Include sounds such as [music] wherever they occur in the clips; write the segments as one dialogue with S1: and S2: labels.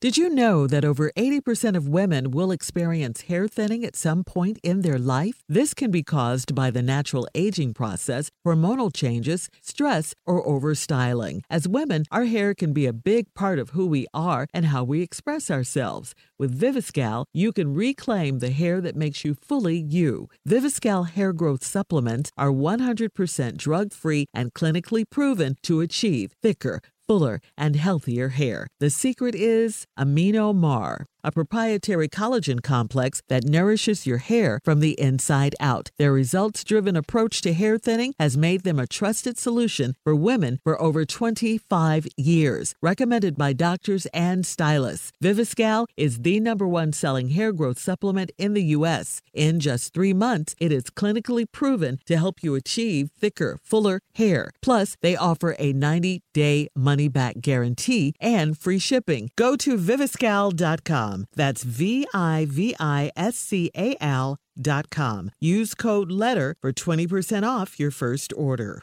S1: Did you know that over 80% of women will experience hair thinning at some point in their life? This can be caused by the natural aging process, hormonal changes, stress, or overstyling. As women, our hair can be a big part of who we are and how we express ourselves. With Viviscal, you can reclaim the hair that makes you fully you. Viviscal hair growth supplements are 100% drug free and clinically proven to achieve thicker, fuller, and healthier hair. The secret is Amino Mar a proprietary collagen complex that nourishes your hair from the inside out. Their results driven approach to hair thinning has made them a trusted solution for women for over 25 years. Recommended by doctors and stylists, Viviscal is the number one selling hair growth supplement in the U.S. In just three months, it is clinically proven to help you achieve thicker, fuller hair. Plus, they offer a 90 day money back guarantee and free shipping. Go to viviscal.com. That's V I V I S C A L dot com. Use code LETTER for 20% off your first order.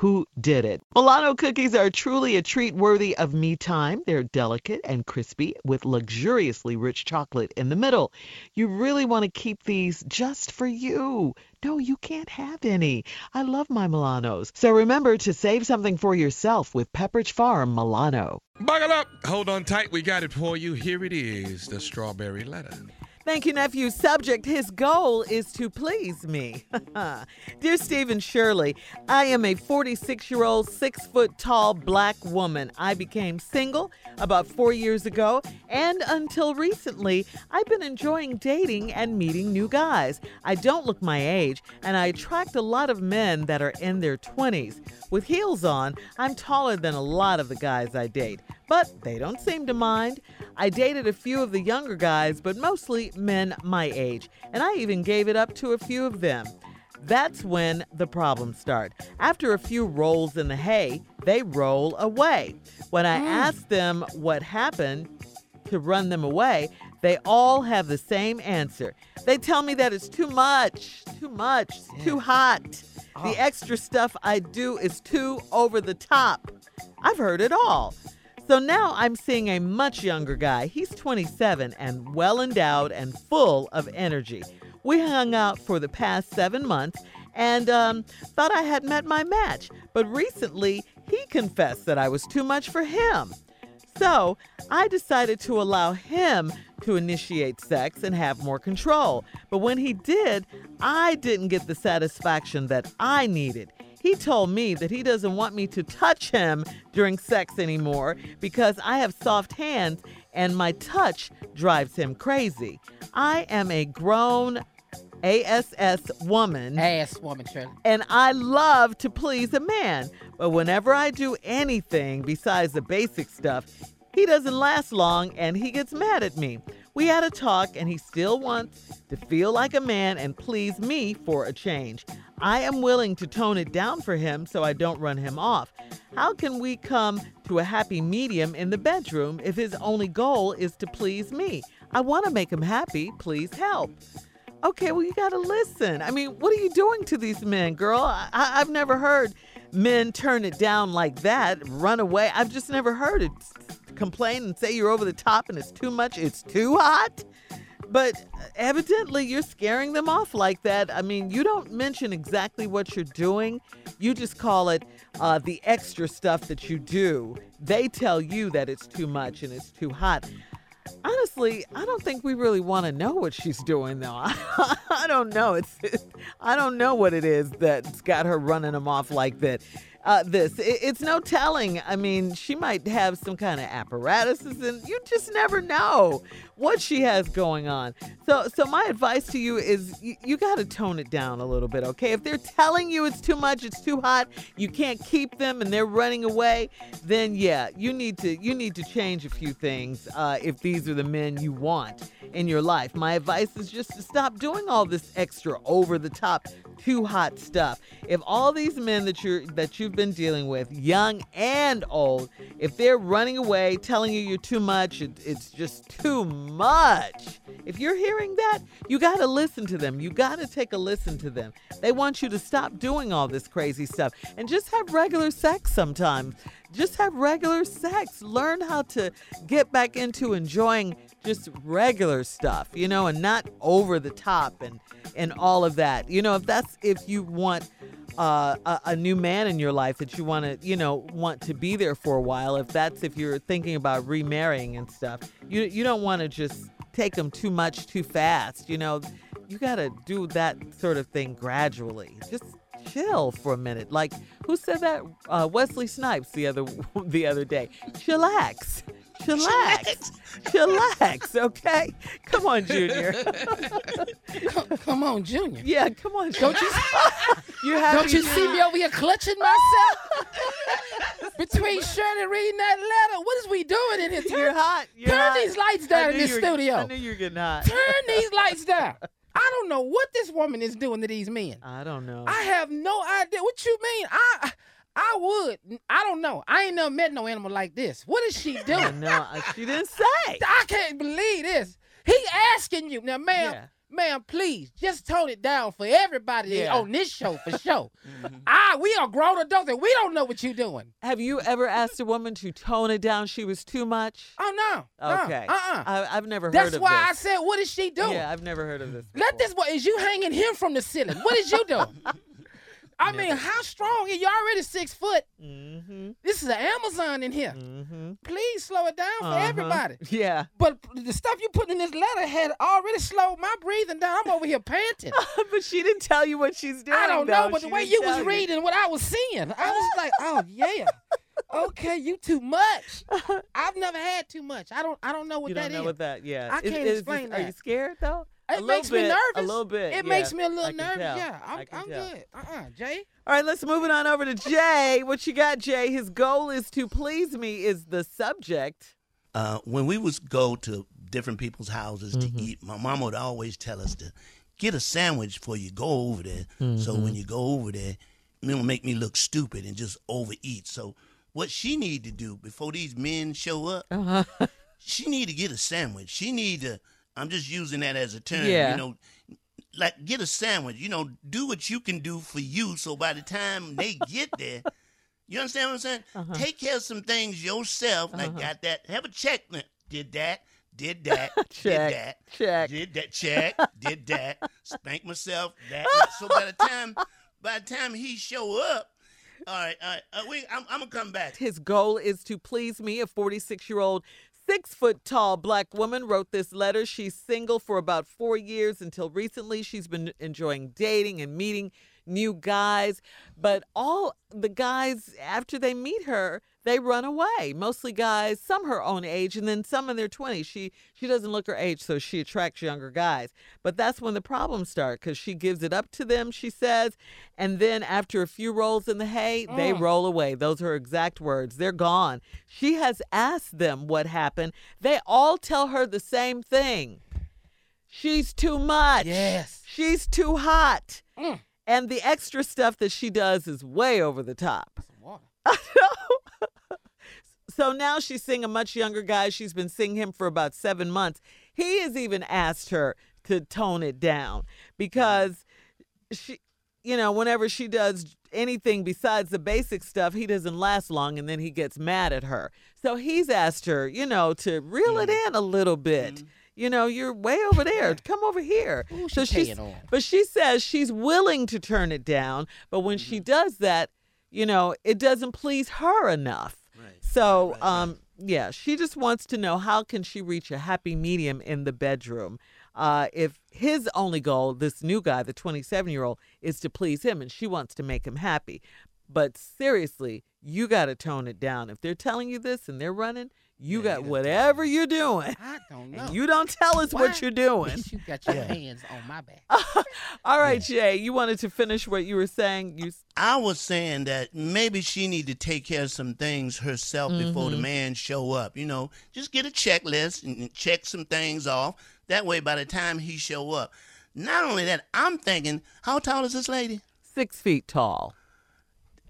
S1: who did it. Milano cookies are truly a treat worthy of me time. They're delicate and crispy with luxuriously rich chocolate in the middle. You really want to keep these just for you. No, you can't have any. I love my Milanos. So remember to save something for yourself with Pepperidge Farm Milano.
S2: Buckle up. Hold on tight. We got it for you. Here it is the strawberry letter.
S1: Thank you, nephew. Subject His goal is to please me. [laughs] Dear Steve and Shirley, I am a 46 year old, six foot tall black woman. I became single about four years ago, and until recently, I've been enjoying dating and meeting new guys. I don't look my age, and I attract a lot of men that are in their 20s. With heels on, I'm taller than a lot of the guys I date but they don't seem to mind. I dated a few of the younger guys, but mostly men my age, and I even gave it up to a few of them. That's when the problems start. After a few rolls in the hay, they roll away. When I mm. ask them what happened to run them away, they all have the same answer. They tell me that it's too much, too much, too hot. Oh. The extra stuff I do is too over the top. I've heard it all. So now I'm seeing a much younger guy. He's 27 and well endowed and full of energy. We hung out for the past seven months and um, thought I had met my match. But recently, he confessed that I was too much for him. So I decided to allow him to initiate sex and have more control. But when he did, I didn't get the satisfaction that I needed. He told me that he doesn't want me to touch him during sex anymore because I have soft hands and my touch drives him crazy. I am a grown ASS woman.
S3: Ass woman, Shirley.
S1: And I love to please a man. But whenever I do anything besides the basic stuff, he doesn't last long and he gets mad at me. We had a talk and he still wants to feel like a man and please me for a change. I am willing to tone it down for him so I don't run him off. How can we come to a happy medium in the bedroom if his only goal is to please me? I want to make him happy. Please help. Okay, well, you got to listen. I mean, what are you doing to these men, girl? I- I've never heard men turn it down like that, run away. I've just never heard it. Complain and say you're over the top and it's too much, it's too hot. But evidently, you're scaring them off like that. I mean, you don't mention exactly what you're doing, you just call it uh, the extra stuff that you do. They tell you that it's too much and it's too hot. Honestly, I don't think we really want to know what she's doing, though. [laughs] I, don't know. It's, I don't know what it is that's got her running them off like that uh, this. It, it's no telling. I mean, she might have some kind of apparatuses, and you just never know what she has going on. So, so my advice to you is you, you got to tone it down a little bit, okay? If they're telling you it's too much, it's too hot, you can't keep them, and they're running away, then yeah, you need to you need to change a few things uh, if these are the men you want in your life. My advice is just to stop doing all this extra over the top too hot stuff. If all these men that you're that you've been dealing with, young and old, if they're running away, telling you you're too much, it, it's just too much. If you're hearing that, you got to listen to them. You got to take a listen to them. They want you to stop doing all this crazy stuff and just have regular sex sometimes. Just have regular sex. Learn how to get back into enjoying just regular stuff, you know, and not over the top and and all of that. You know, if that's if you want uh, a, a new man in your life that you want to, you know, want to be there for a while. If that's if you're thinking about remarrying and stuff, you you don't want to just take them too much too fast. You know, you got to do that sort of thing gradually. Just chill for a minute. Like who said that? Uh, Wesley Snipes the other [laughs] the other day. Chillax. Chillax. Chillax, okay? Come on, Junior.
S3: come, come on, Junior.
S1: Yeah, come on.
S3: Don't you [laughs]
S1: you?
S3: Don't you see me over here clutching myself? [laughs] Between Shirley reading that letter, what is we doing in here? Turn,
S1: You're hot. You're
S3: turn
S1: hot.
S3: these lights down in this studio.
S1: I knew you were getting hot.
S3: Turn these lights down. I don't know what this woman is doing to these men.
S1: I don't know.
S3: I have no idea. What you mean? I I would. I don't know. I ain't never met no animal like this. What is she [laughs] doing?
S1: no, uh, She didn't say.
S3: I can't believe this. He asking you now, ma'am.
S1: Yeah.
S3: Ma'am, please just tone it down for everybody
S1: Yeah.
S3: on this show for [laughs] sure. Ah, we are grown adults and we don't know what you're doing.
S1: Have you ever asked a woman to tone it down? She was too much.
S3: Oh no. no,
S1: Okay.
S3: Uh-uh.
S1: I, I've never heard of That's
S3: why I said, what is she doing?
S1: Yeah, I've never heard of this.
S3: Let this boy is you hanging him from the ceiling. What is you doing? [laughs] I mean, how strong? are You already six foot.
S1: Mm-hmm.
S3: This is an Amazon in here.
S1: Mm-hmm.
S3: Please slow it down for
S1: Uh-huh.
S3: everybody. [laughs]
S1: Yeah.
S3: But the stuff you put in this letter had already slowed my breathing down. I'm over here panting. [laughs]
S1: but she didn't tell you what she's doing.
S3: I don't know,
S1: though.
S3: but the way you was reading what I was seeing, I was [laughs] like, oh yeah. Okay, you too much. I've never had too much. I don't I don't know what that is.
S1: You
S3: that
S1: don't know
S3: is.
S1: what that. Yeah.
S3: I can't
S1: is
S3: explain
S1: this- Are you scared though? A
S3: It
S1: little
S3: makes me nervous.
S1: A little bit.
S3: It
S1: yeah,
S3: makes me a little
S1: I
S3: nervous.
S1: tell.
S3: Yeah,
S1: I
S3: I'm, I'm good. Uh-uh, Jay.
S1: All right, let's move it on over to Jay. What you got, Jay? His goal is to please me. Is the subject.
S4: uh, when we would go to different people's houses
S1: Mm-hmm.
S4: to eat, my mom would always tell us to get a sandwich before you go over there. So
S1: Mm-hmm.
S4: when you go over there, it don't make me look stupid and just overeat. So what she need to do before these men show up,
S1: Uh-huh. [laughs]
S4: she need to get a sandwich. She need to. I'm just using that as a term.
S1: Yeah.
S4: You know, like get a sandwich. You know, do what you can do for you. So by the time they get there. You understand what I'm saying?
S1: Uh-huh.
S4: Take care of some things yourself. Like got that. Have a check. Did that. Did [laughs] that.
S1: Check,
S4: Did that.
S1: check.
S4: Did that. Check. did that. Spank myself. That. [laughs] So by the time, by the time he show up, all right, all right. Uh, we, I'm, I'm gonna come back.
S1: His goal is to please me. A 46 year old, six foot tall black woman wrote this letter. She's single for about four years. Until recently, she's been enjoying dating and meeting new guys. But all the guys, after they meet her, they run away. Mostly guys, some her own age, and then some in their 20s. She she doesn't look her age, so she attracts younger guys. But that's when the problems start because she gives it up to them, she says, and then after a few rolls in the hay, they roll away. Those are her exact words. They're gone. She has asked them what happened. They all tell her the same thing. She's too much.
S3: Yes.
S1: She's too hot.
S3: Mm.
S1: And the extra stuff that she does is way over the top. [laughs] So now she's seeing a much younger guy. She's been seeing him for about seven months. He has even asked her to tone it down because she, you know, whenever she does anything besides the basic stuff, he doesn't last long and then he gets mad at her. So he's asked her, you know, to reel it in a little bit. You know, you're way over there. Come over here.
S3: Who
S1: so she's, but she says she's willing to turn it down. But when she does that, you know, it doesn't please her enough. So, um, yeah, she just wants to know how can she reach a happy medium in the bedroom. Uh, if his only goal, this new guy, the 27 year old, is to please him, and she wants to make him happy. But seriously, you got to tone it down. If they're telling you this and they're running, you got whatever you're doing.
S3: I don't know.
S1: And you don't tell us
S3: Why?
S1: what you're doing.
S3: At you got your [laughs] hands on my back. [laughs]
S1: All right, Jay, you wanted to finish what you were saying. You
S4: I was saying that maybe she need to take care of some things herself before the mm-hmm. man show up. You know, just get a checklist and check some things off. That way, by the time he show up, not only that, I'm thinking, how tall is this lady?
S1: Six feet tall.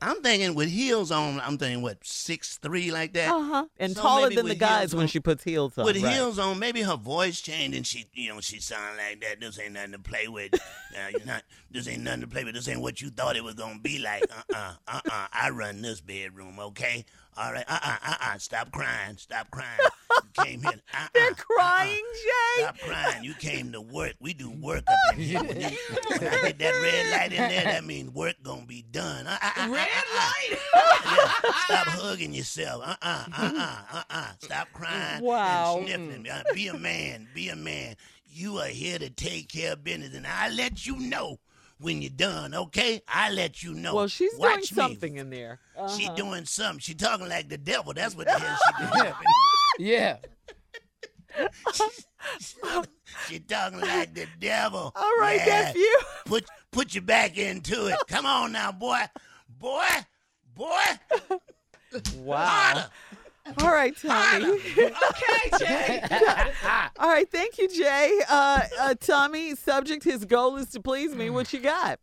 S4: I'm thinking with heels on. I'm thinking what six three like that.
S1: Uh huh. And
S4: So
S1: taller than the guys
S4: heels
S1: when she puts heels on.
S4: With
S1: right.
S4: heels on, maybe her voice changed and she, you know, she sound like that. This ain't nothing to play with. [laughs] uh, you're not, this ain't nothing to play with. This ain't what you thought it was gonna be like. Uh uh-uh, uh uh I run this bedroom, okay? All right. Uh uh uh uh. Stop crying. Stop crying. You [laughs] came here. Uh-uh,
S1: They're
S4: uh-uh.
S1: crying, Jay.
S4: Stop crying. You came to work. We do work up in here. When, when I get that red light in there, that means work gonna be done. Uh, uh, uh,
S2: Red light.
S4: yeah. Stop hugging yourself. Uh uh [laughs] uh uh uh uh. Stop crying.
S1: Wow.
S4: And sniffling. Uh, be a man. Be a man. You are here to take care of business, and I let you know when you're done. Okay? I let you know.
S1: Well, she's
S4: Watch
S1: doing
S4: me.
S1: something in there.
S4: She
S1: Uh-huh.
S4: doing something. She talking like the devil. That's what the hell she [laughs] doing.
S3: Yeah. [laughs]
S4: she talking like the devil.
S1: All right,
S4: yeah.
S1: nephew.
S4: Put put your back into it. Come on now, boy. Boy. Boy. [laughs]
S1: Wow.
S4: Harder.
S1: All right, Tommy.
S2: Okay, Jay. [laughs]
S1: All right, thank you, Jay. Uh, uh, Tommy, subject, his goal is to please me. What you got?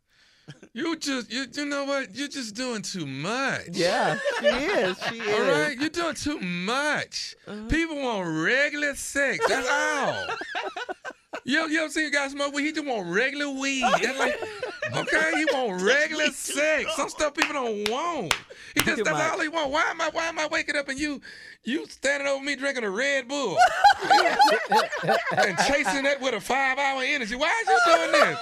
S2: You just you you know what? You're just doing too much.
S1: Yeah, she is. She is. [laughs]
S2: All right, you're doing too much. People want regular sex. That's [laughs] all. You, you ever see a guy smoke weed? He just want regular weed. That's like, okay, he want [laughs] regular sex. Some stuff people don't want. He just that's all he want. Why am I why am I waking up and you you standing over me drinking a Red Bull [laughs] and chasing that with a five hour energy? Why is you doing this?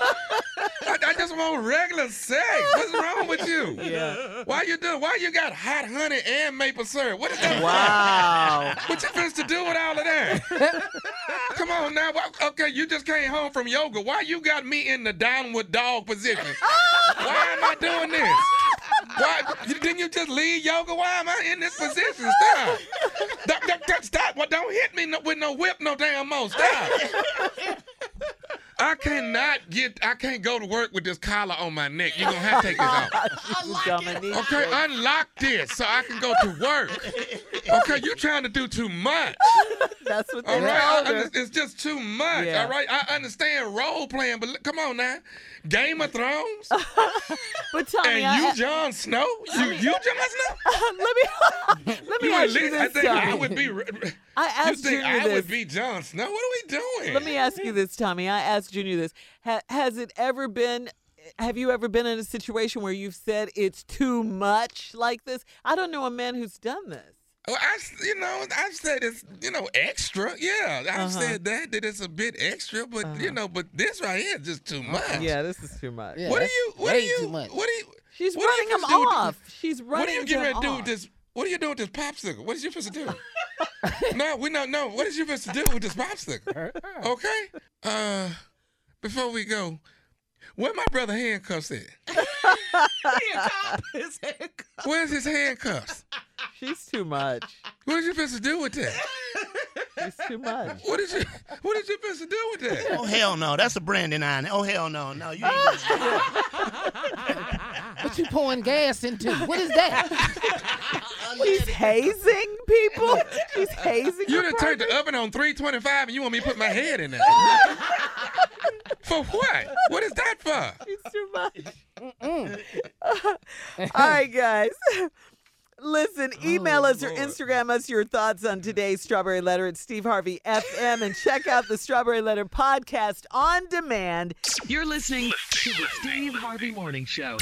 S2: I, I just want regular sex. What's wrong with you?
S1: Yeah.
S2: Why you doing? Why you got hot honey and maple syrup? What is that?
S1: Wow.
S2: What you supposed to do with all of that? Come on now. Why- Okay, you just came home from yoga. Why you got me in the downward dog position? Why am I doing this? Why didn't you just leave yoga? Why am I in this position? Stop. Stop, stop, stop, stop. Well, don't hit me no, with no whip no damn more. Stop. I cannot get, I can't go to work with this collar on my neck. You're going to have to take this off. [laughs] Okay, unlock this so I can go to work. Okay, you're trying to do too much. [laughs]
S1: That's what
S2: All
S1: they
S2: right, I
S1: told her.
S2: it's just too much.
S1: Yeah.
S2: All right, I understand role playing, but come on now, Game of Thrones, [laughs]
S1: But Tommy,
S2: and
S1: I,
S2: you, Jon Snow, you, you, Jon Snow.
S1: let me let me
S2: You
S1: ask
S2: at
S1: you
S2: least, I
S1: this,
S2: think I would be.
S1: I
S2: You
S1: asked
S2: think
S1: Junior
S2: I
S1: this.
S2: would be Jon Snow? What are we doing?
S1: Let me ask you this, Tommy. I asked Junior this. Ha- has it ever been? Have you ever been in a situation where you've said it's too much like this? I don't know a man who's done this.
S2: Well, I, s- you know, I've said it's, you know, extra. Yeah, I've
S1: Uh-huh.
S2: said that that it's a bit extra, but you know, but this right here is just too much.
S1: Yeah, this is too much.
S3: Yeah,
S2: What
S3: are
S2: you? What
S3: are
S2: you? What do you?
S1: She's
S2: What are you
S1: running him
S2: supposed to do with the-
S1: off. She's running
S2: What are you getting ready
S1: him
S2: to do with this? What are you doing with this popsicle? What is you supposed to do? [laughs] no, we don't know. What is you supposed to do with this popsicle? [laughs] Okay. Uh, before we go, where my brother handcuffs at? [laughs] Where's his handcuffs?
S1: She's too much.
S2: What is you supposed to do with that?
S1: She's too much.
S2: What is you? What is you supposed to do with that?
S4: Oh hell no, that's a Brandon iron. Oh hell no, no, you ain't gonna
S3: What you pouring gas into? What is that?
S1: She's hazing people. [laughs] She's hazing.
S2: You
S1: her
S2: done turned the oven on 325 and you want me to put my head in there. [laughs] for what? What is that for?
S1: She's too much. [laughs] All right, guys. Listen, oh, email us or Instagram us your thoughts on today's Strawberry Letter at Steve Harvey FM and check out the Strawberry Letter podcast on demand.
S5: You're listening to the Steve Harvey Morning Show.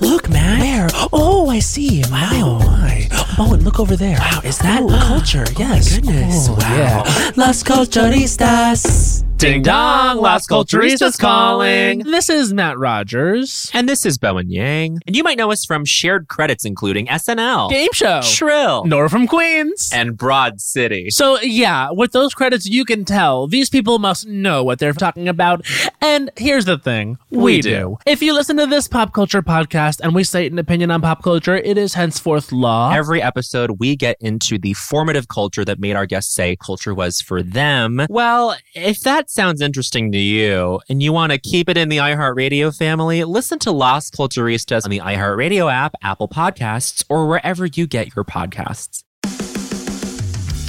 S6: Look, man. Where? Oh, I see. Wow. Oh, my. Oh, and look over there. Wow, is that culture? Oh, yes. goodness. wow.
S3: yeah.
S6: Las Culturistas.
S7: Ding dong, Las Culturistas calling. This is Matt Rogers.
S8: And this is Bowen Yang. And you might know us from shared credits including SNL,
S7: Game show.
S8: Shrill,
S7: Nora from Queens.
S8: and Broad City.
S7: so, yeah, with those credits, you can tell these people must know what they're talking about. And here's the thing we,
S8: We
S7: do.
S8: do.
S7: If you listen to this pop culture podcast and we state an opinion on pop culture, it is henceforth law.
S8: Every episode, we get into the formative culture that made our guests say culture was for them. Well, if that sounds interesting to you and you want to keep it in the iHeartRadio family, listen to Las Culturistas on the iHeartRadio app, Apple Podcasts, or wherever you get your podcasts.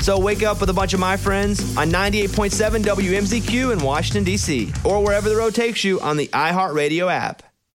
S9: So wake up with a bunch of my friends on 98.7 WMZQ in Washington, D.C., or wherever the road takes you on the iHeartRadio app.